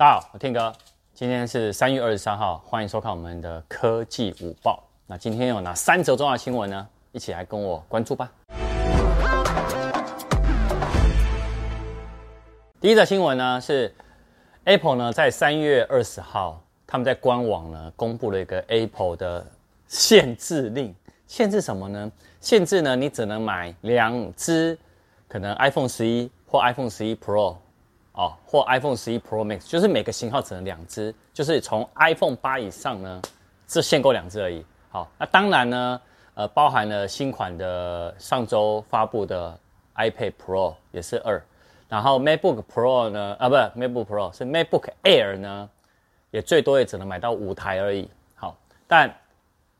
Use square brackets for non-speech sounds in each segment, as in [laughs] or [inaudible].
大家好，我天哥，今天是三月二十三号，欢迎收看我们的科技午报。那今天有哪三则重要新闻呢？一起来跟我关注吧。第一则新闻呢是 Apple 呢在三月二十号，他们在官网呢公布了一个 Apple 的限制令，限制什么呢？限制呢你只能买两支，可能 iPhone 十一或 iPhone 十一 Pro。哦，或 iPhone 十一 Pro Max，就是每个型号只能两只，就是从 iPhone 八以上呢，只限购两只而已。好，那当然呢，呃，包含了新款的上周发布的 iPad Pro 也是二，然后 MacBook Pro 呢，啊，不是 MacBook Pro，是 MacBook Air 呢，也最多也只能买到五台而已。好，但，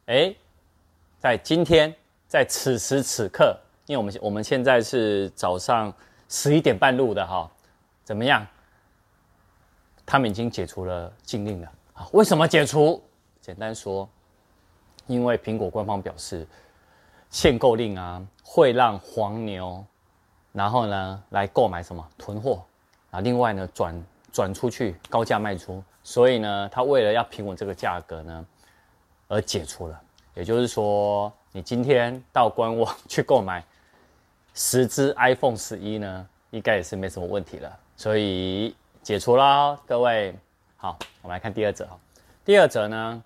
哎，在今天，在此时此刻，因为我们我们现在是早上十一点半录的哈。怎么样？他们已经解除了禁令了啊？为什么解除？简单说，因为苹果官方表示，限购令啊会让黄牛，然后呢来购买什么囤货啊？另外呢转转出去高价卖出，所以呢他为了要平稳这个价格呢而解除了。也就是说，你今天到官网 [laughs] 去购买十只 iPhone 十一呢，应该也是没什么问题了。所以解除了，各位好，我们来看第二则哈。第二则呢，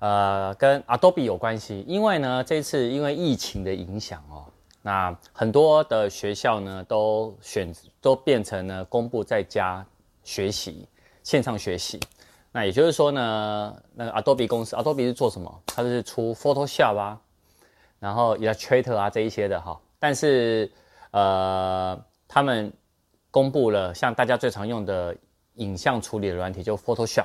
呃，跟 Adobe 有关系，因为呢，这次因为疫情的影响哦，那很多的学校呢都选都变成了公布在家学习线上学习。那也就是说呢，那个 Adobe 公司，Adobe 是做什么？它是出 Photoshop 啊，然后 Illustrator 啊这一些的哈。但是呃，他们公布了像大家最常用的影像处理的软体，就 Photoshop，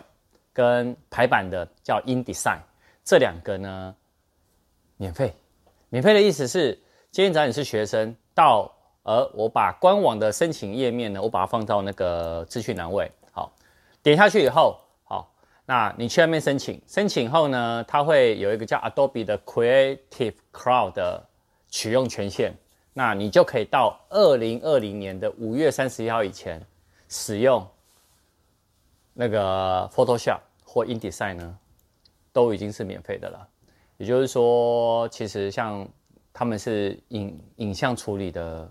跟排版的叫 InDesign，这两个呢免费。免费的意思是，今天只要你是学生，到而我把官网的申请页面呢，我把它放到那个资讯栏位，好，点下去以后，好，那你去那边申请，申请后呢，它会有一个叫 Adobe 的 Creative Cloud 的取用权限。那你就可以到二零二零年的五月三十一号以前使用那个 Photoshop 或 InDesign 呢，都已经是免费的了。也就是说，其实像他们是影影像处理的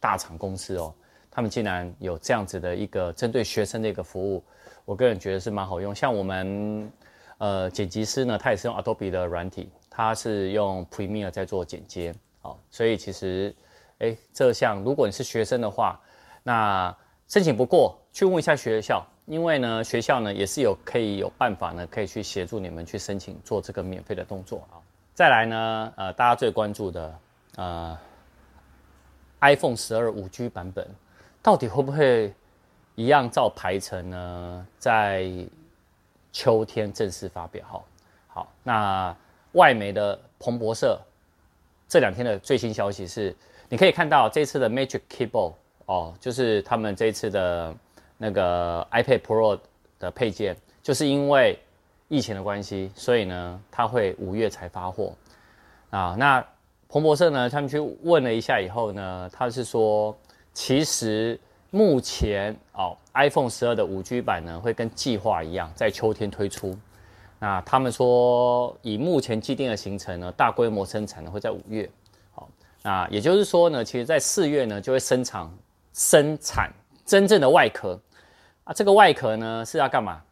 大厂公司哦，他们竟然有这样子的一个针对学生的一个服务，我个人觉得是蛮好用。像我们呃剪辑师呢，他也是用 Adobe 的软体，他是用 Premiere 在做剪接。所以其实，哎，这项如果你是学生的话，那申请不过，去问一下学校，因为呢，学校呢也是有可以有办法呢，可以去协助你们去申请做这个免费的动作啊。再来呢，呃，大家最关注的，呃，iPhone 十二五 G 版本到底会不会一样照排程呢？在秋天正式发表？好，好，那外媒的彭博社。这两天的最新消息是，你可以看到这次的 Magic Keyboard 哦，就是他们这次的那个 iPad Pro 的配件，就是因为疫情的关系，所以呢，它会五月才发货啊。那彭博社呢，他们去问了一下以后呢，他是说，其实目前哦，iPhone 十二的五 G 版呢，会跟计划一样，在秋天推出。那他们说，以目前既定的行程呢，大规模生产呢会在五月。好，那也就是说呢，其实在四月呢就会生产生产真正的外壳啊。这个外壳呢是要干嘛？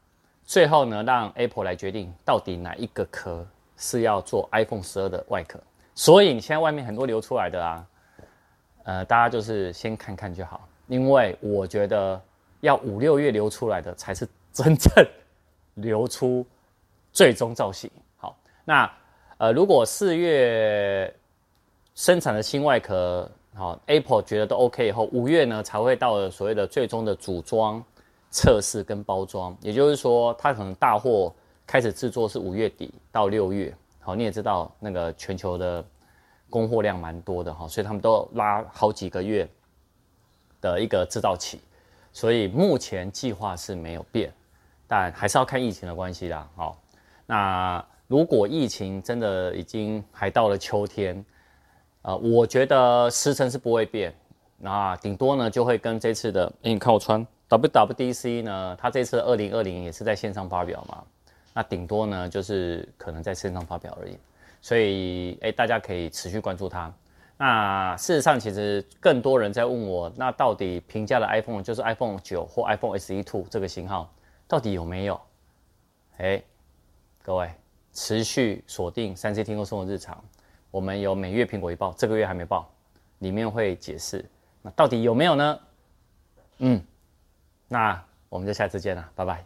最后呢让 Apple 来决定到底哪一个壳是要做 iPhone 十二的外壳。所以你现在外面很多流出来的啊，呃，大家就是先看看就好，因为我觉得要五六月流出来的才是真正流出。最终造型好，那呃，如果四月生产的新外壳好，Apple 觉得都 OK 以后，五月呢才会到了所谓的最终的组装、测试跟包装。也就是说，它可能大货开始制作是五月底到六月。好，你也知道那个全球的供货量蛮多的哈，所以他们都拉好几个月的一个制造期。所以目前计划是没有变，但还是要看疫情的关系啦。好。那如果疫情真的已经还到了秋天，呃，我觉得时程是不会变，那顶多呢就会跟这次的，欸、你看我穿 WWDC 呢，它这次二零二零也是在线上发表嘛，那顶多呢就是可能在线上发表而已，所以哎，大家可以持续关注它。那事实上，其实更多人在问我，那到底平价的 iPhone 就是 iPhone 九或 iPhone SE Two 这个型号，到底有没有？哎，各位持续锁定三 C 听说生活日常，我们有每月苹果一报，这个月还没报，里面会解释，那到底有没有呢？嗯。那我们就下次见了，拜拜。